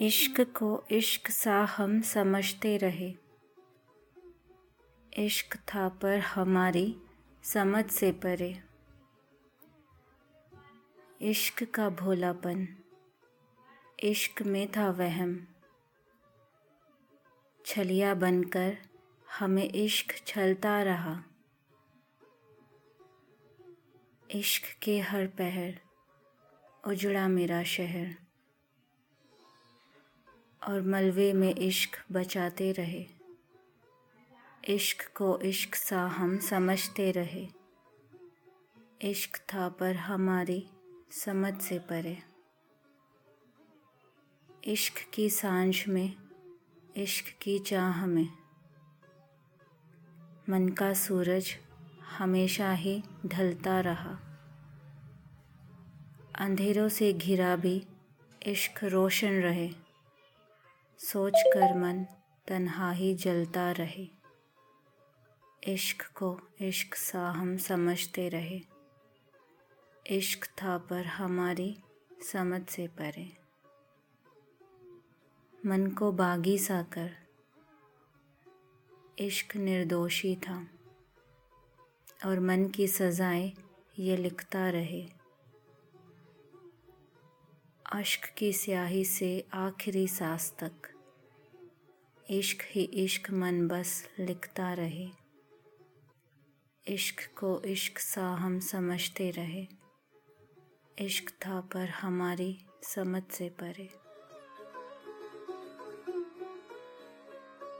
इश्क को इश्क सा हम समझते रहे। इश्क था पर हमारी समझ से परे। इश्क का भोलापन, इश्क में था वहम। छलिया बनकर हमें इश्क छलता रहा। इश्क के हर पहर, उजड़ा मेरा शहर। और मलबे में इश्क बचाते रहे। इश्क को इश्क सा हम समझते रहे। इश्क था पर हमारी समझ से परे। इश्क की साँझ में, इश्क की चाह में। मन का सूरज हमेशा ही ढलता रहा। अंधेरों से घिरा भी इश्क रोशन रहे। सोच कर मन तन्हा ही जलता रहे। इश्क को इश्क सा हम समझते रहे। इश्क था पर हमारी समझ से परे। मन को बागी सा कर। इश्क निर्दोषी था। और मन की सजाएँ ये लिखता रहे। अश्क की स्याही से आखिरी सांस तक। इश्क ही इश्क मन बस लिखता रहे। इश्क को इश्क सा हम समझते रहे। इश्क था पर हमारी समझ से परे।